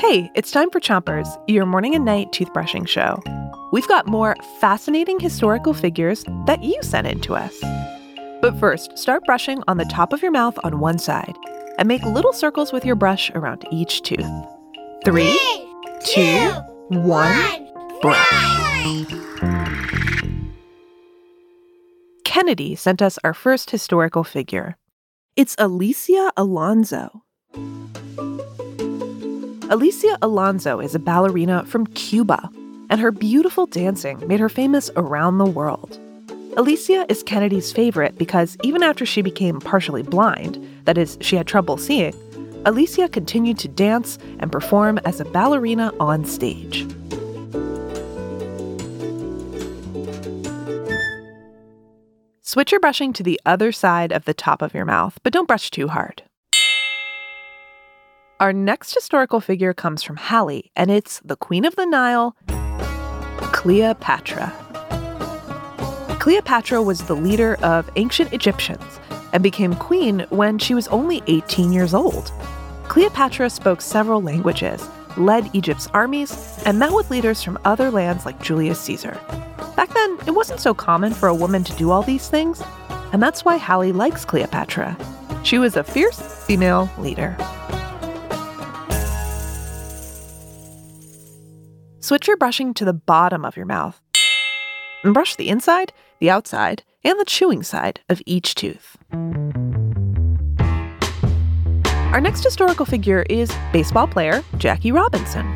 Hey, it's time for Chompers, your morning and night toothbrushing show. We've got more fascinating historical figures that you sent in to us. But first, start brushing on the top of your mouth on one side and make little circles with your brush around each tooth. Three, two, one, brush. Kennedy sent us our first historical figure. It's Alicia Alonso. Alicia Alonso is a ballerina from Cuba, and her beautiful dancing made her famous around the world. Alicia is Kennedy's favorite because even after she became partially blind, that is, she had trouble seeing, Alicia continued to dance and perform as a ballerina on stage. Switch your brushing to the other side of the top of your mouth, but don't brush too hard. Our next historical figure comes from Halley, and it's the Queen of the Nile, Cleopatra. Cleopatra was the leader of ancient Egyptians and became queen when she was only 18 years old. Cleopatra spoke several languages, led Egypt's armies, and met with leaders from other lands like Julius Caesar. Back then, it wasn't so common for a woman to do all these things, and that's why Halley likes Cleopatra. She was a fierce female leader. Switch your brushing to the bottom of your mouth. And brush the inside, the outside, and the chewing side of each tooth. Our next historical figure is baseball player Jackie Robinson.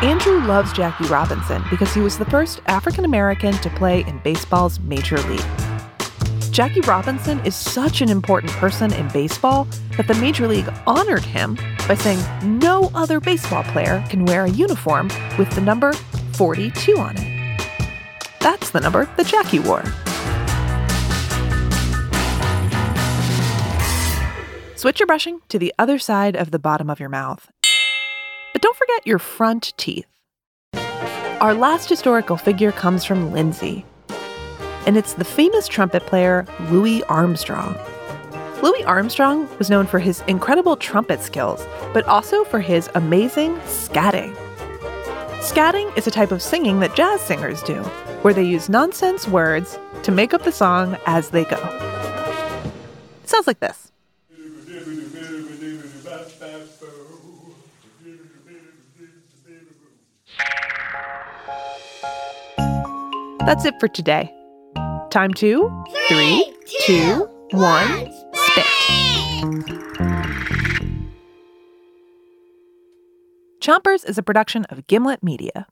Andrew loves Jackie Robinson because he was the first African American to play in baseball's major league. Jackie Robinson is such an important person in baseball that the Major League honored him by saying no other baseball player can wear a uniform with the number 42 on it. That's the number that Jackie wore. Switch your brushing to the other side of the bottom of your mouth. But don't forget your front teeth. Our last historical figure comes from Lindsay, and it's the famous trumpet player Louis Armstrong. Louis Armstrong was known for his incredible trumpet skills, but also for his amazing scatting. Scatting is a type of singing that jazz singers do, where they use nonsense words to make up the song as they go. It sounds like this. That's it for today. Time to three, two, one, spit. Chompers is a production of Gimlet Media.